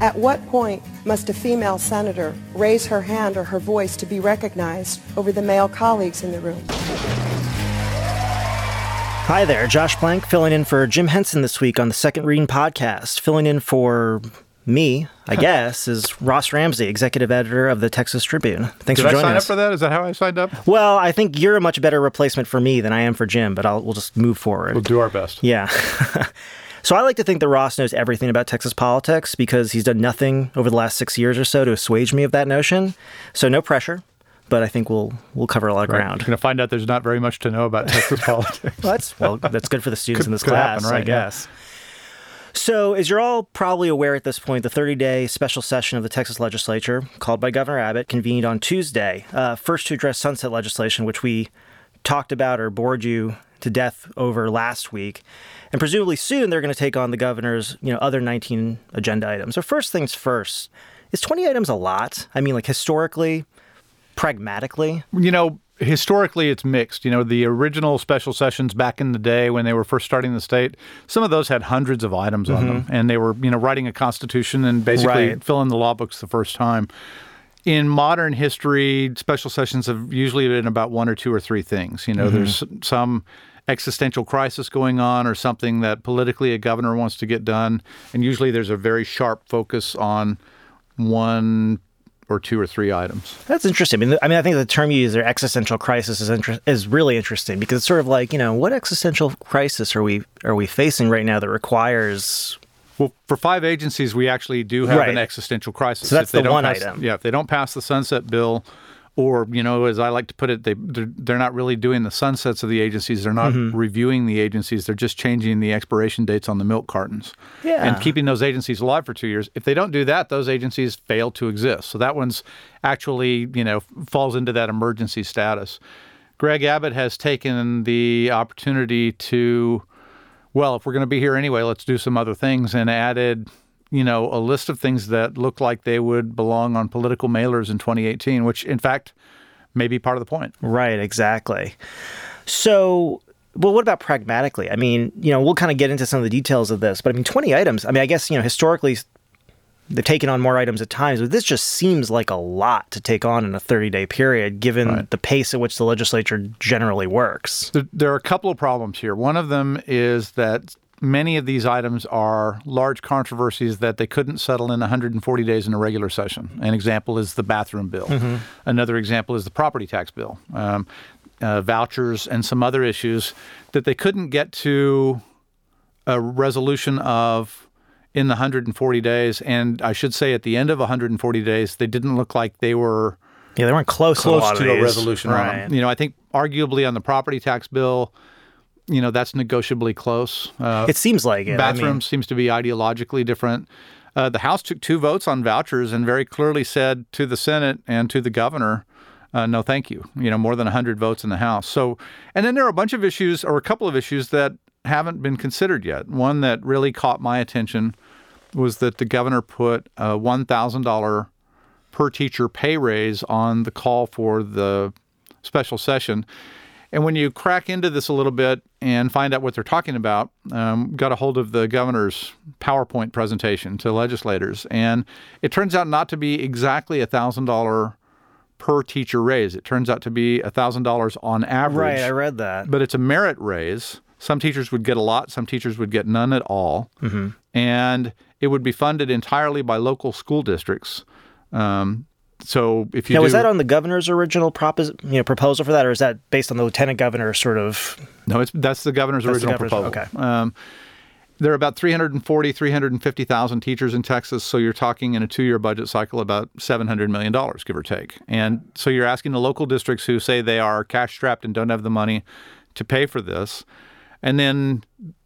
At what point must a female senator raise her hand or her voice to be recognized over the male colleagues in the room? Hi there, Josh Blank filling in for Jim Henson this week on the Second Reading Podcast. Filling in for me, I guess, is Ross Ramsey, executive editor of the Texas Tribune. Thanks Did for I joining sign us. up for that? Is that how I signed up? Well, I think you're a much better replacement for me than I am for Jim, but I'll, we'll just move forward. We'll do our best. Yeah. so I like to think that Ross knows everything about Texas politics because he's done nothing over the last six years or so to assuage me of that notion. So no pressure, but I think we'll we'll cover a lot of Right. ground. You're going to find out there's not very much to know about Texas politics. Well, that's well, that's good for the students Could- in this class, happen, I right, yeah. guess. So, as you're all probably aware at this point, the 30-day special session of the Texas Legislature, called by Governor Abbott, convened on Tuesday, uh, first to address sunset legislation, which we talked about or bored you to death over last week, and presumably soon they're going to take on the governor's, you know, other 19 agenda items. So, first things first, is 20 items a lot? I mean, like historically, pragmatically, you know, historically it's mixed. You know, the original special sessions back in the day when they were first starting the state, some of those had hundreds of items on mm-hmm. them, and they were, you know, writing a constitution and basically Right. filling the law books the first time. In modern history, special sessions have usually been about one or two or three things. You know, there's mm-hmm. some existential crisis going on or something that politically a governor wants to get done, and usually there's a very sharp focus on one or two or three items. That's interesting. I mean, I mean, I think the term you use there, existential crisis, is inter- is really interesting because it's sort of like you know, what existential crisis are we are we facing right now that requires? Well, for five agencies, we actually do have Right. an existential crisis. So that's If they the don't one pass- item. Yeah, if they don't pass the sunset bill, or you know, as I like to put it, they they're, they're not really doing the sunsets of the agencies. They're not Mm-hmm. reviewing the agencies. They're just changing the expiration dates on the milk cartons Yeah. and keeping those agencies alive for two years. If they don't do that, those agencies fail to exist. So that one's actually you know falls into that emergency status. Greg Abbott has taken the opportunity to well, if we're going to be here anyway, let's do some other things and added, you know, a list of things that look like they would belong on political mailers in 2018, which in fact may be part of the point. Right, exactly. So, well, what about pragmatically? I mean, you know, we'll kind of get into some of the details of this, but I mean, twenty items. I mean, I guess you know, historically, they've taken on more items at times, but this just seems like a lot to take on in a thirty-day period, given the pace at which the legislature generally works. There, are a couple of problems here. One of them is that many of these items are large controversies that they couldn't settle in 140 days in a regular session. An example is the bathroom bill. Another example is the property tax bill, um, uh, vouchers, and some other issues that they couldn't get to a resolution of in the 140 days. And I should say, at the end of 140 days, they didn't look like they were Yeah, they weren't close, to a close lot to a resolution on right? You know, I think arguably on the property tax bill, you know, that's negotiably close. Uh, It seems like it. I mean- seems to be ideologically different. Uh, the House took two votes on vouchers and very clearly said to the Senate and to the governor, uh, no, thank you. You know, more than 100 votes in the House. So, and then there are a bunch of issues or a couple of issues that haven't been considered yet. One that really caught my attention was that the governor put a $1,000 per teacher pay raise on the call for the special session. And when you crack into this a little bit and find out what they're talking about, um, got a hold of the governor's PowerPoint presentation to legislators, and it turns out not to be exactly a thousand dollar per teacher raise. It turns out to be thousand dollars on average. Right, I read that. But it's a merit raise. Some teachers would get a lot. Some teachers would get none at all, Mm-hmm. and it would be funded entirely by local school districts. Um, so if you Now, do, was that on the governor's original propos- you know, proposal for that, or is that based on the lieutenant governor sort of? No, it's that's the governor's That's the original governor's- proposal. okay. Um, there are about 340, 350,000 teachers in Texas, so you're talking in a two-year budget cycle about 700 million dollars, give or take. And so you're asking the local districts who say they are cash-strapped and don't have the money to pay for this, and then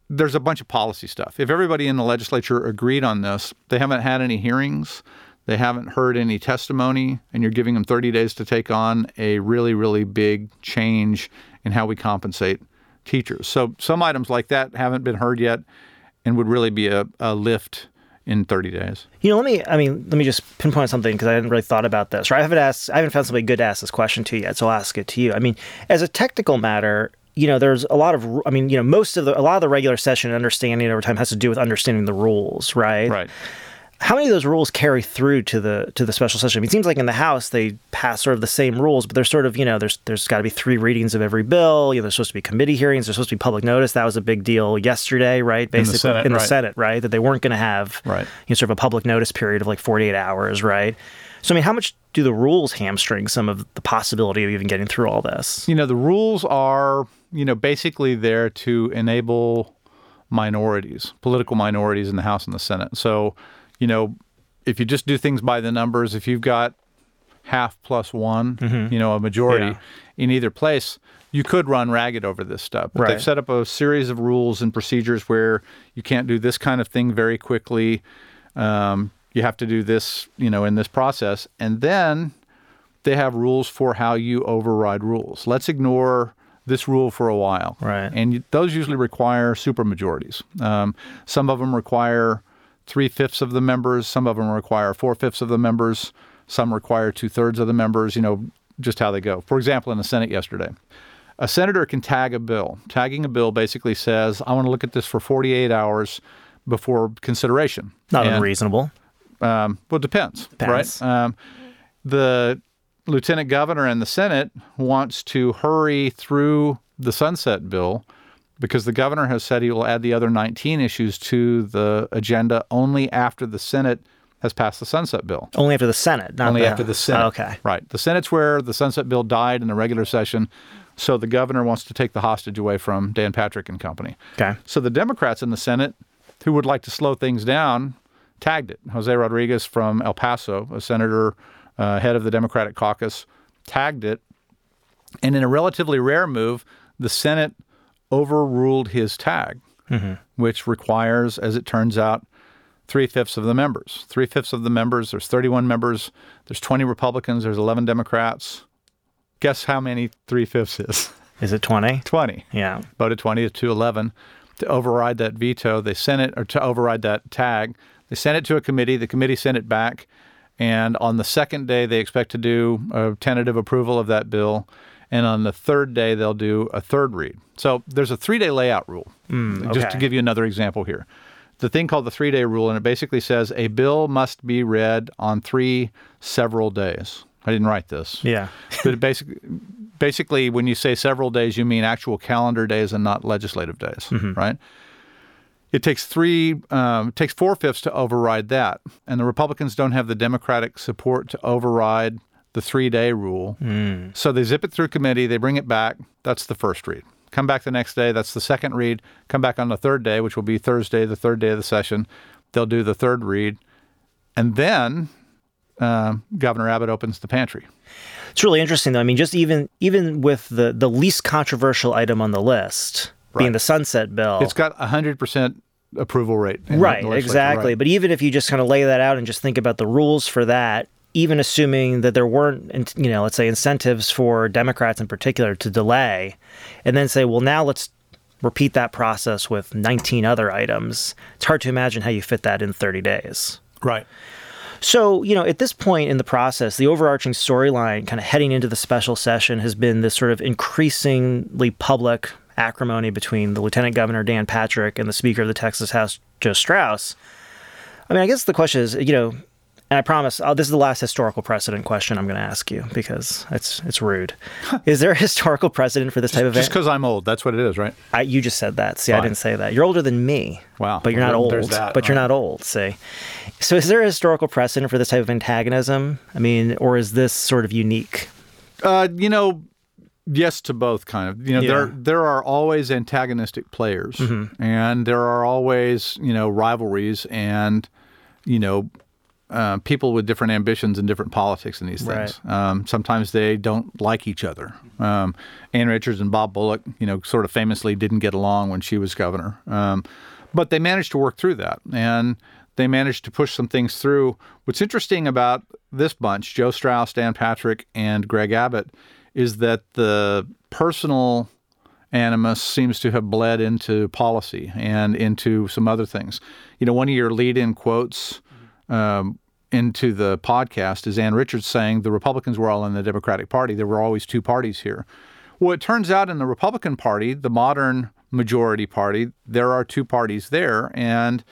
there's a bunch of policy stuff. If everybody in the legislature agreed on this, they haven't had any hearings. they haven't heard any testimony, and you're giving them 30 days to take on a really, really big change in how we compensate teachers. So some items like that haven't been heard yet and would really be a, a lift in 30 days. You know, let me, I mean, let me just pinpoint something because I hadn't really thought about this, or I haven't asked, I haven't found somebody good to ask this question to yet, so I'll ask it to you. I mean, as a technical matter, you know, there's a lot of, I mean, you know, most of the, a lot of the regular session understanding over time has to do with understanding the rules, right? Right. How many of those rules carry through to the to the special session? I mean, it seems like in the House they pass sort of the same rules, but there's sort of you know there's there's got to be three readings of every bill. You know, there's supposed to be committee hearings. There's supposed to be public notice. That was a big deal yesterday, right? Basically, Senate, in the right. Senate, right? That they weren't going to have Right. you know, sort of a public notice period of like 48 hours, right? So I mean, how much do the rules hamstring some of the possibility of even getting through all this? You know, the rules are, you know, basically there to enable minorities, political minorities in the House and the Senate. So, you know, if you just do things by the numbers, if you've got half plus one, you know, a majority Yeah. in either place, you could run ragged over this stuff. But Right. they've set up a series of rules and procedures where you can't do this kind of thing very quickly. Um, you have to do this, you know, in this process. And then they have rules for how you override rules. Let's ignore this rule for a while. Right. And those usually require supermajorities. Um, some of them require three fifths of the members. Some of them require four fifths of the members. Some require two thirds of the members. You know, just how they go. For example, in the Senate yesterday, a senator can tag a bill. Tagging a bill basically says, "I want to look at this for 48 hours before consideration." Not And- unreasonable. um, well, it depends, Depends. right? Um, the lieutenant governor and the Senate wants to hurry through the sunset bill because the governor has said he will add the other 19 issues to the agenda only after the Senate has passed the sunset bill. Only after the Senate, not Only the, after the Senate. Oh, okay. Right. The Senate's where the sunset bill died in the regular session. So the governor wants to take the hostage away from Dan Patrick and company. Okay. So the Democrats in the Senate who would like to slow things down tagged it. Jose Rodriguez from El Paso, a senator, uh, head of the Democratic caucus, tagged it. And in a relatively rare move, the Senate overruled his tag, which requires, as it turns out, three fifths of the members. Three fifths of the members. There's 31 members. There's 20 Republicans. There's 11 Democrats. Guess how many three fifths is? Is it 20? 20 Yeah. voted 20 to 11 to override that veto. They sent it, or to override that tag. They sent it to a committee. The committee sent it back. And on the second day, they expect to do a tentative approval of that bill. And on the third day, they'll do a third read. So there's a three day layout rule. Mm, Just to give you another example here. The thing called the three day rule, and it basically says a bill must be read on three several days. I didn't write this. Yeah. But basically, basically, when you say several days, you mean actual calendar days and not legislative days, mm-hmm. right? It takes three, um, it takes four fifths to override that, and the Republicans don't have the Democratic support to override the three-day rule. So they zip it through committee, they bring it back. That's the first read. Come back the next day. That's the second read. Come back on the third day, which will be Thursday, the third day of the session. They'll do the third read, and then um, Governor Abbott opens the pantry. It's really interesting though. I mean, just even even with the the least controversial item on the list being the sunset bill. It's got a hundred percent approval rate. right, exactly. right. But even if you just kind of lay that out and just think about the rules for that, even assuming that there weren't, you know, let's say incentives for Democrats in particular to delay, and then say, well, now let's repeat that process with 19 other items. It's hard to imagine how you fit that in 30 days. right. So, you know, at this point in the process, the overarching storyline kind of heading into the special session has been this sort of increasingly public acrimony between the Lieutenant Governor Dan Patrick and the Speaker of the Texas House Joe Straus. I mean, I guess the question is, you know, and I promise uh, this is the last historical precedent question I'm going to ask you because it's it's rude. is there a historical precedent for this type of Just because I'm old, that's what it is, right? I, you just said that. See, I didn't say that. You're older than me. Wow. But you're not Well, old. that. But you're not old. See. So is there a historical precedent for this type of antagonism? I mean, or is this sort of unique? Uh, you know, yes to both, kind of. You know, there Yeah. there are always antagonistic players, and there are always you know rivalries, and you know. Uh, people with different ambitions and different politics in these things. Um, sometimes they don't like each other. Um, Ann Richards and Bob Bullock, you know, sort of famously didn't get along when she was governor, um, but they managed to work through that. And they managed to push some things through. What's interesting about this bunch, Joe Straus, Dan Patrick, and Greg Abbott, is that the personal animus seems to have bled into policy and into some other things. You know, one of your lead in quotes um, into the podcast is Ann Richards saying the Republicans were all in the Democratic Party. There were always two parties here. Well, it turns out in the Republican Party, the modern majority party, there are two parties there. And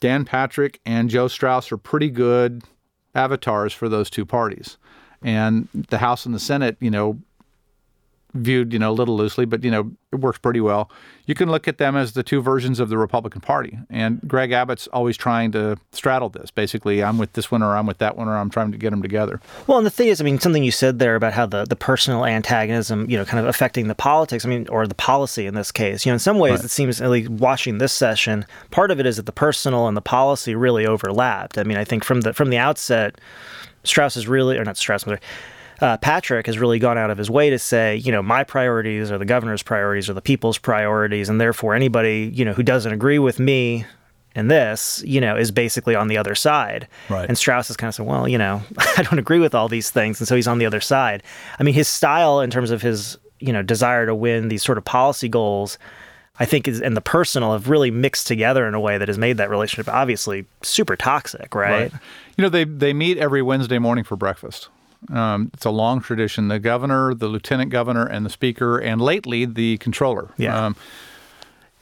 Dan Patrick and Joe Straus are pretty good avatars for those two parties. And the House and the Senate, you know, viewed, you know, a little loosely, but you know, it works pretty well. You can look at them as the two versions of the Republican Party. And Greg Abbott's always trying to straddle this. Basically, I'm with this one or I'm with that one or I'm trying to get them together. Well, and the thing is, I mean, something you said there about how the, the personal antagonism, you know, kind of affecting the politics, I mean, or the policy in this case. You know, in some ways, right. it seems, at least watching this session, part of it is that the personal and the policy really overlapped. I mean, I think from the from the outset, Straus is really, or not Straus, uh, Patrick has really gone out of his way to say, you know, my priorities are the governor's priorities or the people's priorities, and therefore anybody, you know, who doesn't agree with me in this, you know, is basically on the other side. Right. And Straus has kind of said, well, you know, I don't agree with all these things, and so he's on the other side. I mean, his style in terms of his, you know, desire to win these sort of policy goals. I think is and the personal have really mixed together in a way that has made that relationship obviously super toxic, right? right. You know, they they meet every Wednesday morning for breakfast. Um, it's a long tradition. The governor, the lieutenant governor, and the speaker, and lately the comptroller. Yeah. Um,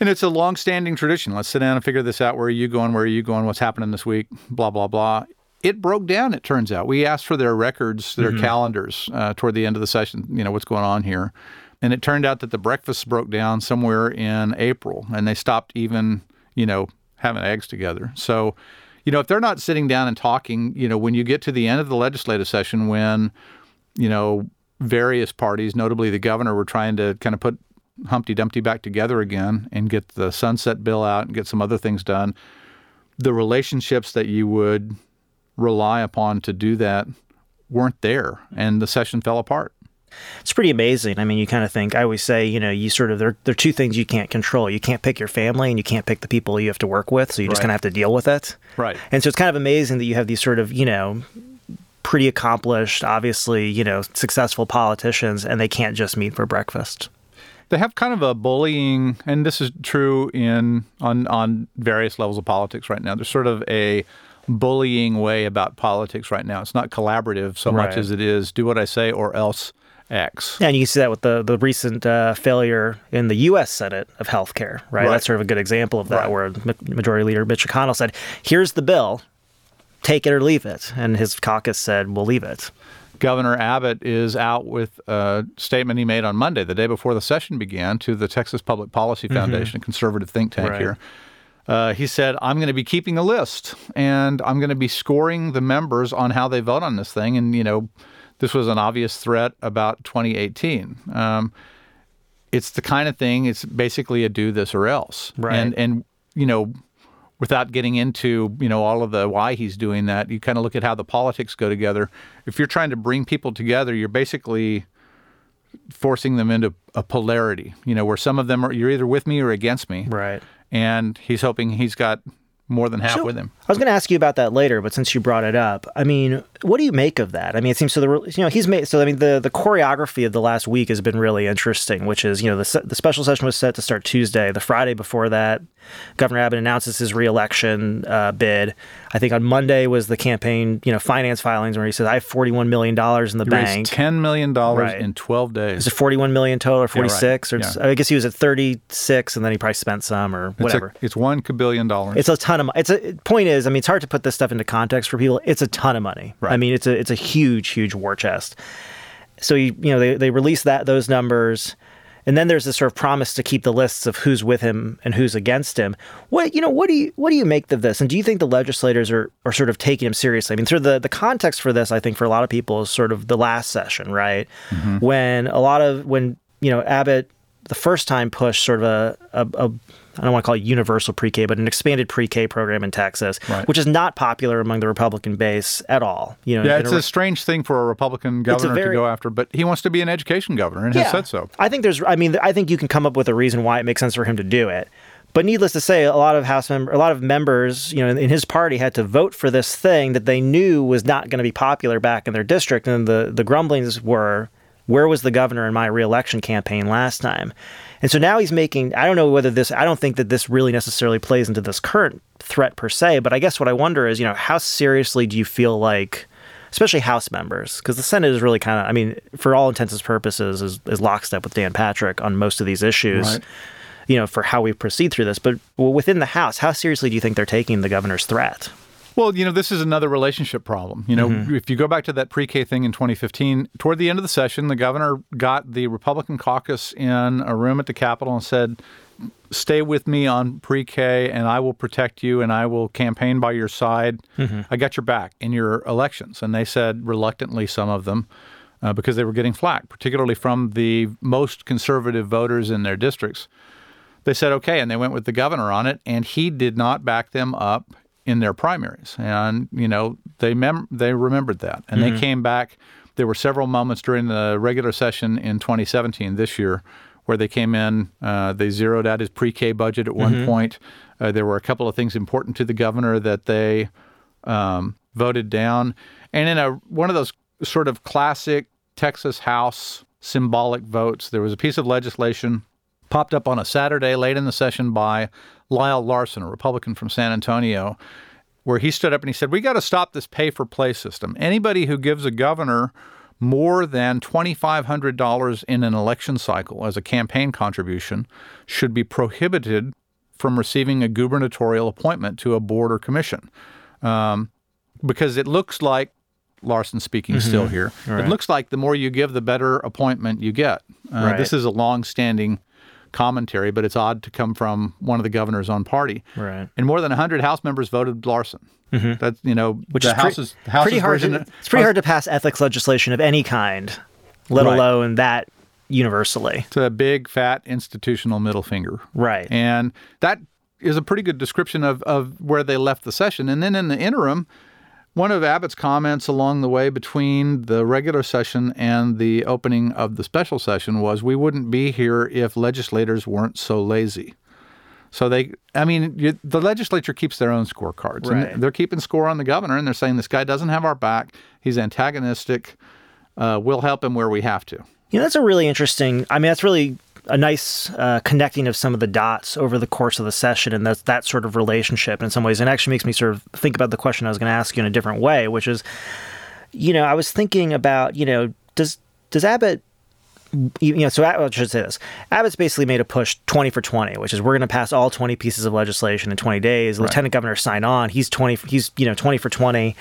and it's a long-standing tradition. Let's sit down and figure this out. Where are you going? Where are you going? What's happening this week? Blah blah blah. It broke down. It turns out we asked for their records, their mm-hmm. calendars uh, toward the end of the session. You know what's going on here, and it turned out that the breakfast broke down somewhere in April, and they stopped even you know having eggs together. So you know, if they're not sitting down and talking, you know, when you get to the end of the legislative session, when, you know, various parties, notably the governor, were trying to kind of put Humpty Dumpty back together again and get the sunset bill out and get some other things done, the relationships that you would rely upon to do that weren't there, and the session fell apart it's pretty amazing. I mean, you kind of think, I always say, you know, you sort of, there, there are two things you can't control. You can't pick your family and you can't pick the people you have to work with. So you just right. kind of have to deal with it. Right. And so it's kind of amazing that you have these sort of, you know, pretty accomplished, obviously, you know, successful politicians and they can't just meet for breakfast. They have kind of a bullying, and this is true in on on various levels of politics right now. There's sort of a bullying way about politics right now. It's not collaborative so right. much as it is do what I say or else X. And you can see that with the the recent uh, failure in the U.S. Senate of health care, right? right? That's sort of a good example of that, right. where Majority Leader Mitch McConnell said, "Here's the bill, take it or leave it," and his caucus said, "We'll leave it." Governor Abbott is out with a statement he made on Monday, the day before the session began, to the Texas Public Policy mm-hmm. Foundation, mm-hmm. a conservative think tank right. here. Uh, he said, I'm going to be keeping a list and I'm going to be scoring the members on how they vote on this thing. And, you know, this was an obvious threat about 2018. Um, it's the kind of thing. It's basically a do this or else. Right. And and you know, without getting into you know all of the why he's doing that, you kind of look at how the politics go together. If you're trying to bring people together, you're basically forcing them into a polarity. You know, where some of them are you're either with me or against me. Right. And he's hoping he's got more than half with him. I was going to ask you about that later, but since you brought it up, I mean, what do you make of that? I mean, it seems so. The you know he's made so. I mean, the the choreography of the last week has been really interesting. Which is you know the the special session was set to start Tuesday. The Friday before that, Governor Abbott announces his reelection uh, bid. I think on Monday was the campaign, you know, finance filings where he says, "I have forty-one million dollars in the he bank." Ten million dollars right. in twelve days. Is it forty-one million total or forty-six? Yeah, right. Or yeah. I guess he was at thirty-six, and then he probably spent some or whatever. It's, a, it's one billion dollars. It's a ton of. It's a point is, I mean, it's hard to put this stuff into context for people. It's a ton of money. Right. I mean, it's a it's a huge, huge war chest. So you you know they they release that those numbers. And then there's this sort of promise to keep the lists of who's with him and who's against him. What you know, what do you what do you make of this? And do you think the legislators are, are sort of taking him seriously? I mean, sort of the, the context for this, I think, for a lot of people is sort of the last session, right? Mm-hmm. When a lot of when you know Abbott the first time pushed sort of a, a, a I don't want to call it universal pre-K, but an expanded pre-K program in Texas, right. which is not popular among the Republican base at all. You know, yeah, it's a, a, strange thing for a Republican governor a very, to go after, but he wants to be an education governor and yeah, has said so. I think there's, I mean, I think you can come up with a reason why it makes sense for him to do it. But needless to say, a lot of House member, a lot of members, you know, in, in his party had to vote for this thing that they knew was not going to be popular back in their district. And the the grumblings were, where was the governor in my reelection campaign last time? And so now he's making. I don't know whether this. I don't think that this really necessarily plays into this current threat per se. But I guess what I wonder is, you know, how seriously do you feel like? Especially House members, because the Senate is really kind of, I mean, for all intents and purposes, is, is lockstep with Dan Patrick on most of these issues. Right you know, for how we proceed through this. But within the House, how seriously do you think they're taking the governor's threat? Well, you know, this is another relationship problem. You know, mm-hmm. if you go back to that pre K thing in 2015, toward the end of the session, the governor got the Republican caucus in a room at the Capitol and said, Stay with me on pre K and I will protect you and I will campaign by your side. Mm-hmm. I got your back in your elections. And they said, reluctantly, some of them, uh, because they were getting flack, particularly from the most conservative voters in their districts they said okay, and they went with the governor on it, and he did not back them up in their primaries, and you know they mem- they remembered that, and mm-hmm. they came back. There were several moments during the regular session in 2017 this year where they came in. Uh, they zeroed out his pre-K budget at one mm-hmm. point. Uh, there were a couple of things important to the governor that they um, voted down, and in a one of those sort of classic Texas House symbolic votes, there was a piece of legislation popped up on a Saturday late in the session by Lyle Larson, a Republican from San Antonio, where he stood up and he said, We got to stop this pay for play system. Anybody who gives a governor more than $2,500 in an election cycle as a campaign contribution should be prohibited from receiving a gubernatorial appointment to a board or commission. Um, because it looks like Larson speaking mm-hmm. still here. Right. It looks like the more you give, the better appointment you get. Uh, right. This is a long-standing commentary, but it's odd to come from one of the governor's own party. Right. And more than 100 House members voted Larson. Mm-hmm. That's you know, which is pre- House's pretty hard. To, it's pretty hard to pass ethics legislation of any kind, let right. alone that universally. It's a big, fat institutional middle finger. Right. And that is a pretty good description of, of where they left the session. And then in the interim, one of Abbott's comments along the way between the regular session and the opening of the special session was we wouldn't be here if legislators weren't so lazy. So they, I mean, you, the legislature keeps their own scorecards, right. and they're keeping score on the governor, and they're saying this guy doesn't have our back. He's antagonistic. Uh, we'll help him where we have to. You know, that's a really interesting. I mean, that's really a nice uh, connecting of some of the dots over the course of the session and that's that sort of relationship in some ways. And actually makes me sort of think about the question I was going to ask you in a different way, which is, you know, I was thinking about, you know, does does Abbott you know, so I should say this. Abbott's basically made a push 20 for 20, which is we're going to pass all 20 pieces of legislation in 20 days. Right. Lieutenant Governor signed on. He's 20. He's you know 20 for 20.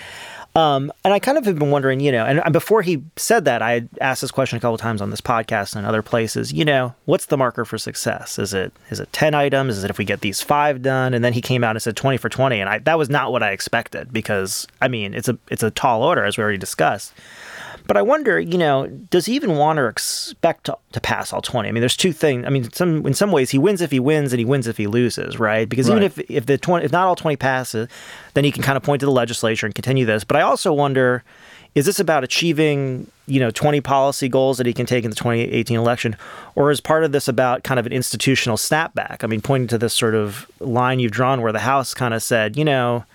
Um, and I kind of have been wondering, you know, and before he said that, I asked this question a couple times on this podcast and other places. You know, what's the marker for success? Is it is it ten items? Is it if we get these five done? And then he came out and said twenty for twenty, and I, that was not what I expected because I mean it's a it's a tall order as we already discussed. But I wonder, you know, does he even want or expect to, to pass all 20? I mean, there's two things. I mean, some in some ways he wins if he wins and he wins if he loses, right? Because right. even if if the 20 if not all 20 passes, uh, then he can kind of point to the legislature and continue this. But I also wonder is this about achieving you know 20 policy goals that he can take in the 2018 election or is part of this about kind of an institutional snapback i mean pointing to this sort of line you've drawn where the house kind of said you know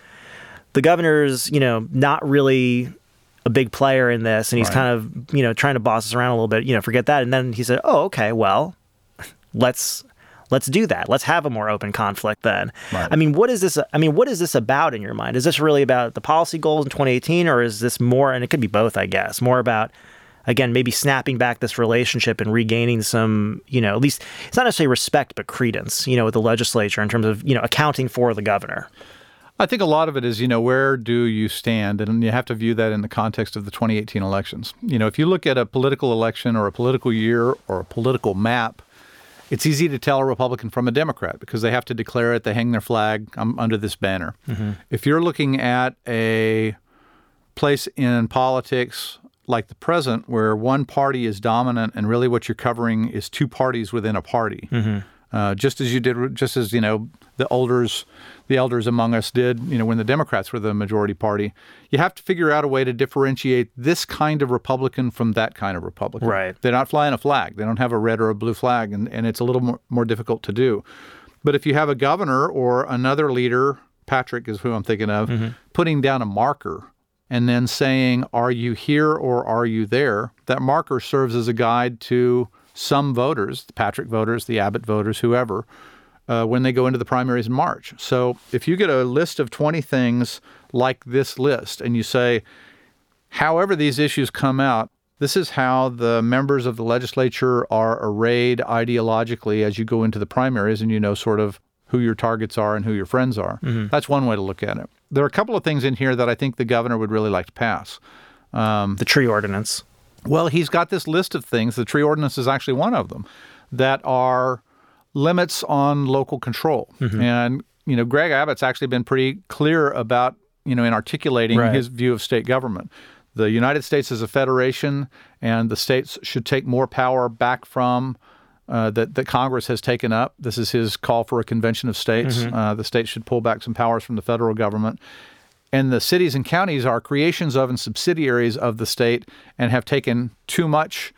the governor's you know not really a big player in this and he's right. kind of you know trying to boss us around a little bit you know forget that. And then he said oh okay well let's let's do that. Let's have a more open conflict then. Right. i mean what is this i mean what is this about in your mind? Is this really about the policy goals in 2018 or is this more and it could be both i guess more about again maybe snapping back this relationship and regaining some you know at least it's not necessarily respect but credence you know with the legislature in terms of you know accounting for the governor I think a lot of it is, you know, where do you stand? And you have to view that in the context of the 2018 elections. You know, if you look at a political election or a political year or a political map, it's easy to tell a Republican from a Democrat because they have to declare it, they hang their flag I'm under this banner. Mm-hmm. If you're looking at a place in politics like the present where one party is dominant and really what you're covering is two parties within a party, mm-hmm. Uh, just as you did, just as, you know, the elders the elders among us did, you know, when the Democrats were the majority party. You have to figure out a way to differentiate this kind of Republican from that kind of Republican. Right. They're not flying a flag. They don't have a red or a blue flag, and, and it's a little more, more difficult to do. But if you have a governor or another leader, Patrick is who I'm thinking of, putting down a marker and then saying, Are you here or are you there? That marker serves as a guide to some voters, the Patrick voters, the Abbott voters, whoever, uh, when they go into the primaries in March. So if you get a list of 20 things like this list and you say, however these issues come out, this is how the members of the legislature are arrayed ideologically as you go into the primaries and you know sort of who your targets are and who your friends are. That's one way to look at it. There are a couple of things in here that I think the governor would really like to pass. the tree ordinance. Well, he's got this list of things. The tree ordinance is actually one of them that are limits on local control. And you know, Greg Abbott's actually been pretty clear about you know in articulating Right. his view of state government. The United States is a federation, and the states should take more power back from. Uh, that, that Congress has taken up. This is his call for a convention of states. Uh, the states should pull back some powers from the federal government and the cities and counties are creations of and subsidiaries of the state and have taken too much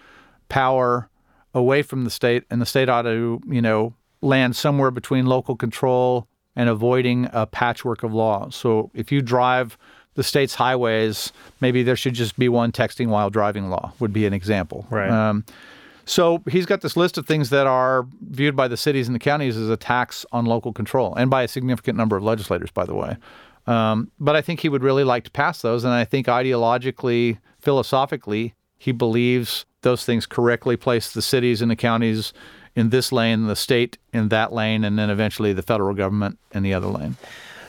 power away from the state and the state ought to you know land somewhere between local control and avoiding a patchwork of laws so if you drive the state's highways maybe there should just be one texting while driving law would be an example Right. um, so he's got this list of things that are viewed by the cities and the counties as a tax on local control, and by a significant number of legislators, by the way. Um, but I think he would really like to pass those, and I think ideologically, philosophically, he believes those things correctly place the cities and the counties in this lane, the state in that lane, and then eventually the federal government in the other lane.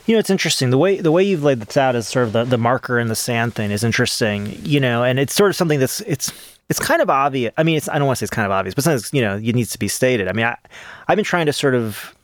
You know, it's interesting. The way the way you've laid this out as sort of the, the marker in the sand thing is interesting. You know, and it's sort of something that's it's it's kind of obvious. I mean, it's I don't want to say it's kind of obvious, but sometimes you know it needs to be stated. I mean, I, I've been trying to sort of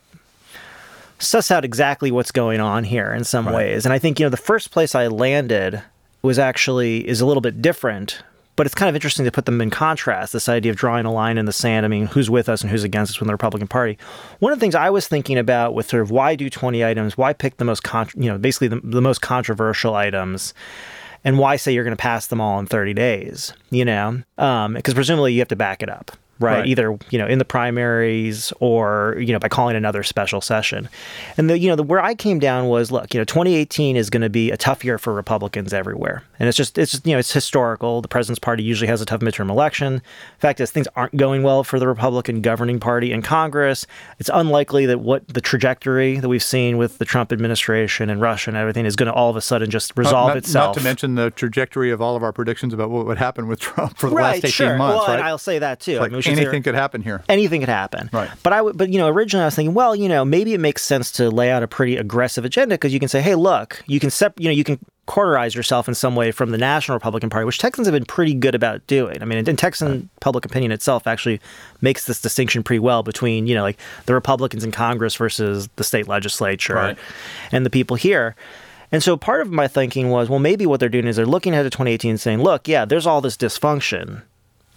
suss out exactly what's going on here in some ways, and I think you know the first place I landed was actually is a little bit different. But it's kind of interesting to put them in contrast. This idea of drawing a line in the sand. I mean, who's with us and who's against us within the Republican Party. One of the things I was thinking about with sort of why do 20 items? Why pick the most, con- you know, basically the, the most controversial items? and why say you're going to pass them all in 30 days you know um, because presumably you have to back it up right? Right. either you know in the primaries or you know by calling another special session and the you know the where i came down was look you know 2018 is going to be a tough year for republicans everywhere and it's just it's just, you know it's historical the president's party usually has a tough midterm election In fact is things aren't going well for the republican governing party in congress it's unlikely that what the trajectory that we've seen with the trump administration and russia and everything is going to all of a sudden just resolve not, itself Not to mention the trajectory of all of our predictions about what would happen with Trump for the right, last 18 sure. months, well, right? and I'll say that too. I mean, we should say- anything could happen here. anything could happen. Right. But I would, but you know, originally I was thinking, well, you know, maybe it makes sense to lay out a pretty aggressive agenda because you can say, hey, look, you can sep- you know, you can quarterize yourself in some way from the National Republican Party, which Texans have been pretty good about doing. I mean, and, and Texan public opinion itself actually makes this distinction pretty well between, you know, like the Republicans in Congress versus the state legislature Right. and the people here. And so part of my thinking was, well, maybe what they're doing is they're looking ahead to 2018 and saying, look, yeah, there's all this dysfunction,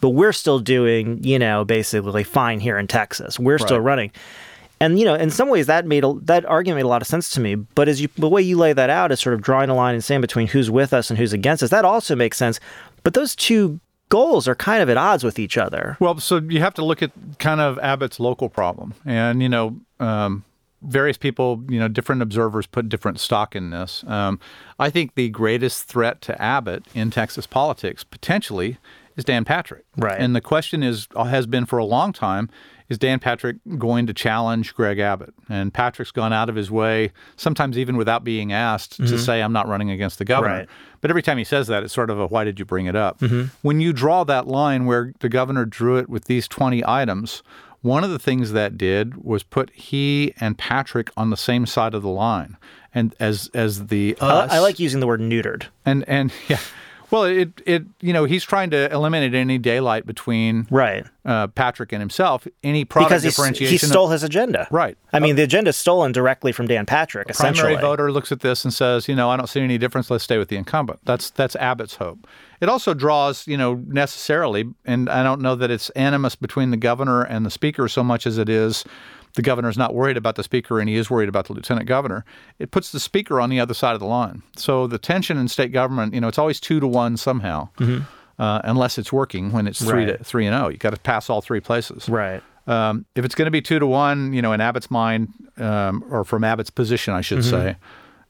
but we're still doing, you know, basically fine here in Texas. We're still running. And you know, in some ways, that made a, that argument made a lot of sense to me. But as you, the way you lay that out is sort of drawing a line and saying between who's with us and who's against us. That also makes sense. But those two goals are kind of at odds with each other. Well, so you have to look at kind of Abbott's local problem, and you know, um, various people, you know, different observers put different stock in this. Um, I think the greatest threat to Abbott in Texas politics potentially is Dan Patrick. Right. And the question is, uh, has been for a long time, is Dan Patrick going to challenge Greg Abbott? And Patrick's gone out of his way, sometimes even without being asked, to say, I'm not running against the governor. Right. But every time he says that, it's sort of a why did you bring it up? When you draw that line where the governor drew it with these 20 items, one of the things that did was put he and Patrick on the same side of the line. And as as the us, I like using the word neutered. and and yeah, well, it it you know he's trying to eliminate any daylight between Right. uh, Patrick and himself. Any product Because he, differentiation. he stole his agenda. Right. I mean, the agenda is stolen directly from Dan Patrick, essentially. primary voter looks at this and says, you know, I don't see any difference. Let's stay with the incumbent. That's that's Abbott's hope. It also draws, you know, necessarily, and I don't know that it's animus between the governor and the speaker so much as it is the governor's not worried about the speaker and he is worried about the lieutenant governor. It puts the speaker on the other side of the line. So the tension in state government, you know, it's always two to one somehow. uh, unless it's working when it's three Right. to three and zero. You got to pass all three places. Right. Um, if it's going to be two to one, you know, in Abbott's mind, um, or from Abbott's position, I should Mm-hmm. say,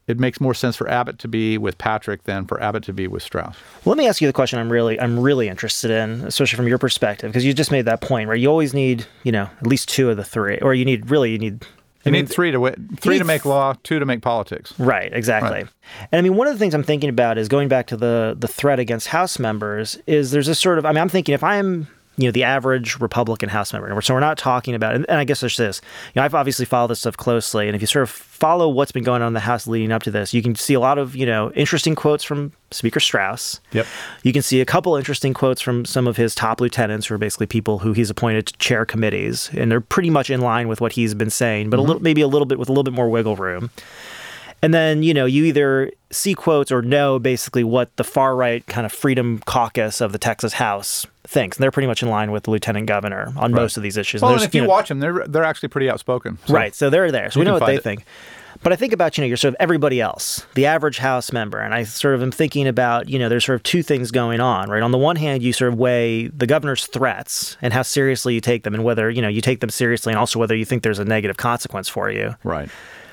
it makes more sense for Abbott to be with Patrick than for Abbott to be with Straus. Well, let me ask you the question I'm really I'm really interested in, especially from your perspective, because you just made that point where you always need, you know, at least two of the three, or you need really you need You need three to wi- three to make law, two to make politics. Right, exactly. Right. And I mean, one of the things I'm thinking about is going back to the the threat against House members. Is there's this sort of I mean, I'm thinking if I'm you know the average Republican House member, so we're not talking about, and, and I guess there's this. You know, I've obviously followed this stuff closely, and if you sort of follow what's been going on in the House leading up to this, you can see a lot of you know interesting quotes from Speaker Straus. Yep. You can see a couple interesting quotes from some of his top lieutenants, who are basically people who he's appointed to chair committees, and they're pretty much in line with what he's been saying, but a mm-hmm. little maybe a little bit with a little bit more wiggle room. And then, you know, you either see quotes or know basically what the far right kind of freedom caucus of the Texas House thinks. And they're pretty much in line with the lieutenant governor on most of these issues. Well, and There's, if you, know- watch them, they're they're actually pretty outspoken. So- Right. So they're there. So You we know what they it. think. But I think about, you know, you're sort of everybody else, the average House member. And I sort of am thinking about, you know, there's sort of two things going on, right? On the one hand, you sort of weigh the governor's threats and how seriously you take them and whether, you know, you take them seriously and also whether you think there's a negative consequence for you. Right.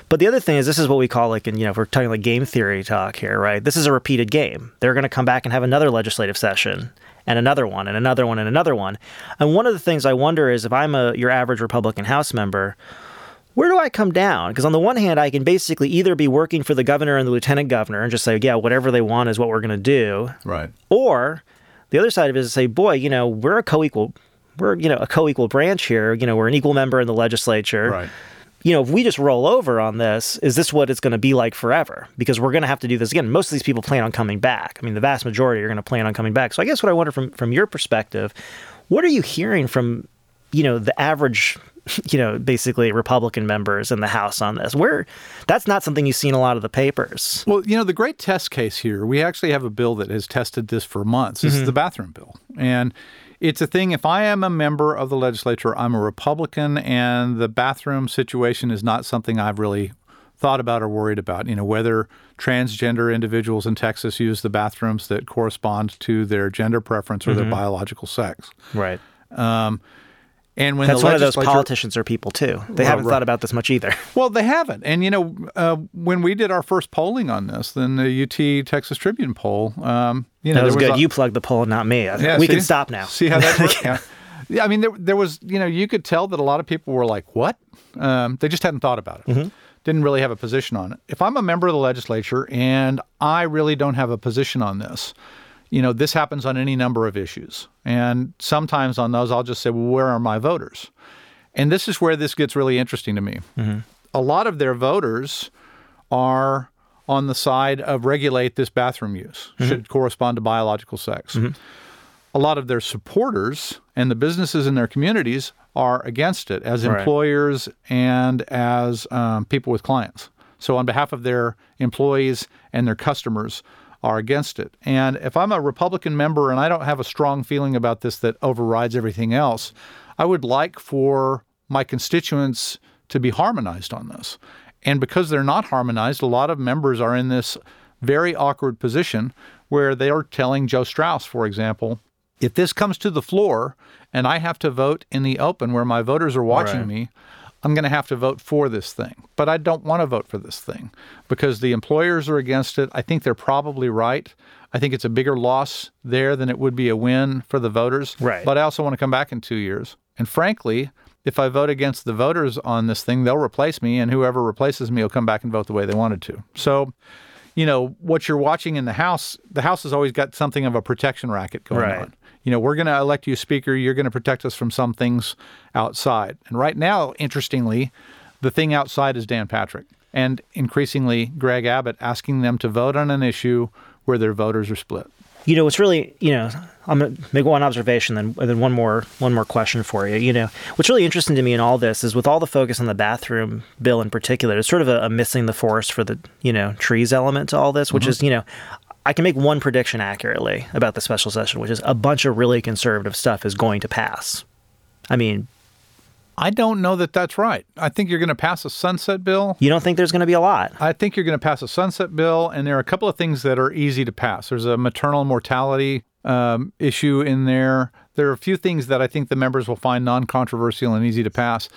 But the other thing is, this is what we call like, and you know, if we're talking like game theory talk here, right? This is a repeated game. They're going to come back and have another legislative session, and another one, and another one, and another one. And one of the things I wonder is, if I'm a your average Republican House member, where do I come down? Because on the one hand, I can basically either be working for the governor and the lieutenant governor and just say, yeah, whatever they want is what we're going to do, Right. or the other side of it is to say, boy, you know, we're a co-equal, we're you know a co-equal branch here. You know, we're an equal member in the legislature Right. You know, if we just roll over on this, is this what it's going to be like forever? Because we're going to have to do this again. Most of these people plan on coming back. I mean, the vast majority are going to plan on coming back. So I guess what I wonder from from your perspective, what are you hearing from, you know, the average, you know, basically Republican members in the House on this? Where that's not something you see in a lot of the papers. Well, you know, the great test case here, we actually have a bill that has tested this for months. This is mm-hmm. the bathroom bill. And it's a thing, if I am a member of the legislature, I'm a Republican, and the bathroom situation is not something I've really thought about or worried about. You know, whether transgender individuals in Texas use the bathrooms that correspond to their gender preference or their mm-hmm. biological sex. Right. Um, And when That's the one of those politicians or people too. They haven't right. thought about this much either. Well, they haven't. And, you know, uh, when we did our first polling on this, then the UT Texas Tribune poll, um, you know, That was there good. a- you plugged the poll, not me. Yeah, we see? can stop now. See how that works? yeah. yeah. I mean, there, there was, you know, you could tell that a lot of people were like, what? Um, they just hadn't thought about it. Mm-hmm. Didn't really have a position on it. If I'm a member of the legislature and I really don't have a position on this, you know, this happens on any number of issues. And sometimes on those, I'll just say, well, where are my voters? And this is where this gets really interesting to me. Mm-hmm. A lot of their voters are on the side of regulate this bathroom use, mm-hmm. should correspond to biological sex. Mm-hmm. A lot of their supporters and the businesses in their communities are against it as Right. employers and as um, people with clients. So, on behalf of their employees and their customers, are against it. And if I'm a Republican member and I don't have a strong feeling about this that overrides everything else, I would like for my constituents to be harmonized on this. And because they're not harmonized, a lot of members are in this very awkward position where they are telling Joe Straus, for example, if this comes to the floor and I have to vote in the open where my voters are watching me, I'm going to have to vote for this thing. But I don't want to vote for this thing because the employers are against it. I think they're probably right. I think it's a bigger loss there than it would be a win for the voters. Right. But I also want to come back in two years. And frankly, if I vote against the voters on this thing, they'll replace me, and whoever replaces me will come back and vote the way they wanted to. So, you know, what you're watching in the House, the House has always got something of a protection racket going Right. on. You know, we're going to elect you speaker. You're going to protect us from some things outside. And right now, interestingly, the thing outside is Dan Patrick and increasingly Greg Abbott asking them to vote on an issue where their voters are split. You know, what's really, you know, I'm gonna make one observation, then and then one more one more question for you. You know, what's really interesting to me in all this is with all the focus on the bathroom bill in particular, it's sort of a, a missing the forest for the you know trees element to all this, which mm-hmm. is you know. I can make one prediction accurately about the special session, which is a bunch of really conservative stuff is going to pass. I mean, I don't know that that's right. I think you're going to pass a sunset bill. you don't think there's going to be a lot? I think you're going to pass a sunset bill, and there are a couple of things that are easy to pass. There's a maternal mortality um, issue in there. There are a few things that I think the members will find non controversial and easy to pass.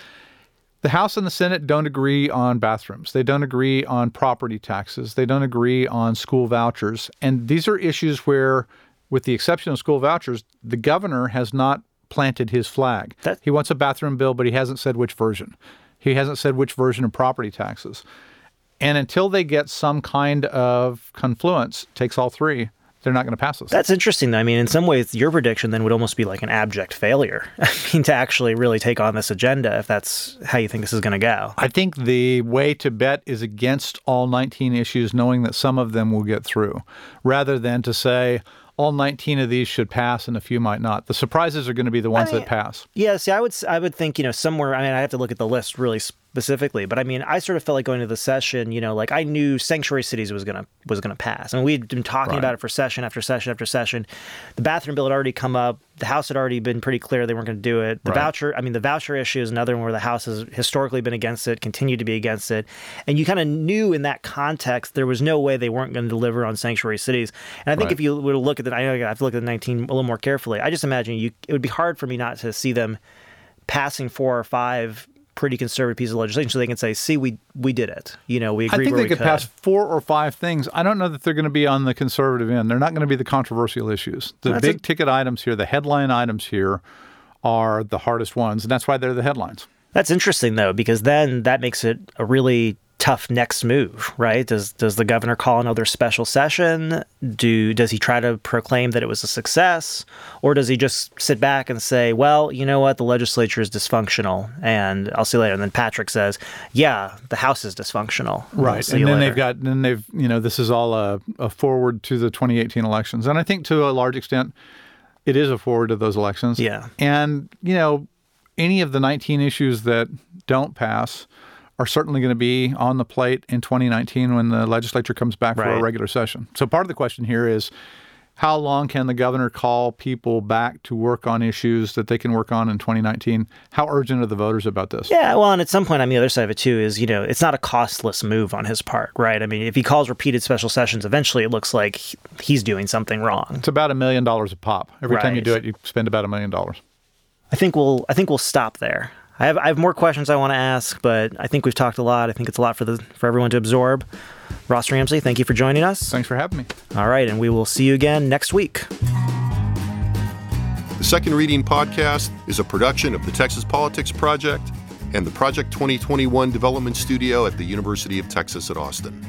The House and the Senate don't agree on bathrooms. They don't agree on property taxes. They don't agree on school vouchers. And these are issues where, with the exception of school vouchers, the governor has not planted his flag. That- he wants a bathroom bill, but he hasn't said which version. He hasn't said which version of property taxes. And until they get some kind of confluence, takes all three, they're not going to pass this. That's interesting. I mean, in some ways, your prediction then would almost be like an abject failure. I mean, to actually really take on this agenda, if that's how you think this is going to go. I think the way to bet is against all 19 issues, knowing that some of them will get through, rather than to say, all 19 of these should pass and a few might not. The surprises are going to be the ones I mean, that pass. Yeah, see, I would I would think, you know, somewhere I mean, I have to look at the list really specifically. But I mean, I sort of felt like going to the session, you know, like I knew sanctuary cities was gonna was gonna pass. I mean, we'd been talking right. about it for session after session after session. The bathroom bill had already come up. The House had already been pretty clear they weren't going to do it. The right. voucher, I mean, the voucher issue is another one where the House has historically been against it, continued to be against it, and you kind of knew in that context there was no way they weren't going to deliver on sanctuary cities. And I think right. if you were to look at the, I know I have to look at the 19 a little more carefully. I just imagine you, it would be hard for me not to see them passing four or five pretty conservative piece of legislation so they can say, see, we we did it. You know, we agreed I think they could, could pass four or five things. I don't know that they're going to be on the conservative end. They're not going to be the controversial issues. The that's big a, ticket items here, the headline items here are the hardest ones, and that's why they're the headlines. That's interesting though, because then that makes it a really tough next move, right? Does does the governor call another special session? Do does he try to proclaim that it was a success, or does he just sit back and say, "Well, you know what, the legislature is dysfunctional," and I'll see you later. And then Patrick says, "Yeah, the House is dysfunctional." Right, and then later. they've got then they've you know this is all a, a forward to the 2018 elections, and I think to a large extent, it is a forward to those elections. Yeah, and you know any of the 19 issues that don't pass are certainly going to be on the plate in 2019 when the legislature comes back right. for a regular session. So part of the question here is how long can the governor call people back to work on issues that they can work on in 2019? How urgent are the voters about this? Yeah, well, and at some point, on the other side of it too is, you know, it's not a costless move on his part, right? I mean, if he calls repeated special sessions, eventually it looks like he's doing something wrong. It's about a million dollars a pop. Every right. time you do it, you spend about a million dollars. I think we'll I think we'll stop there. I have I have more questions I want to ask, but I think we've talked a lot. I think it's a lot for the for everyone to absorb. Ross Ramsey, thank you for joining us. Thanks for having me. All right, and we will see you again next week. The Second Reading podcast is a production of the Texas Politics Project and the Project 2021 Development Studio at the University of Texas at Austin.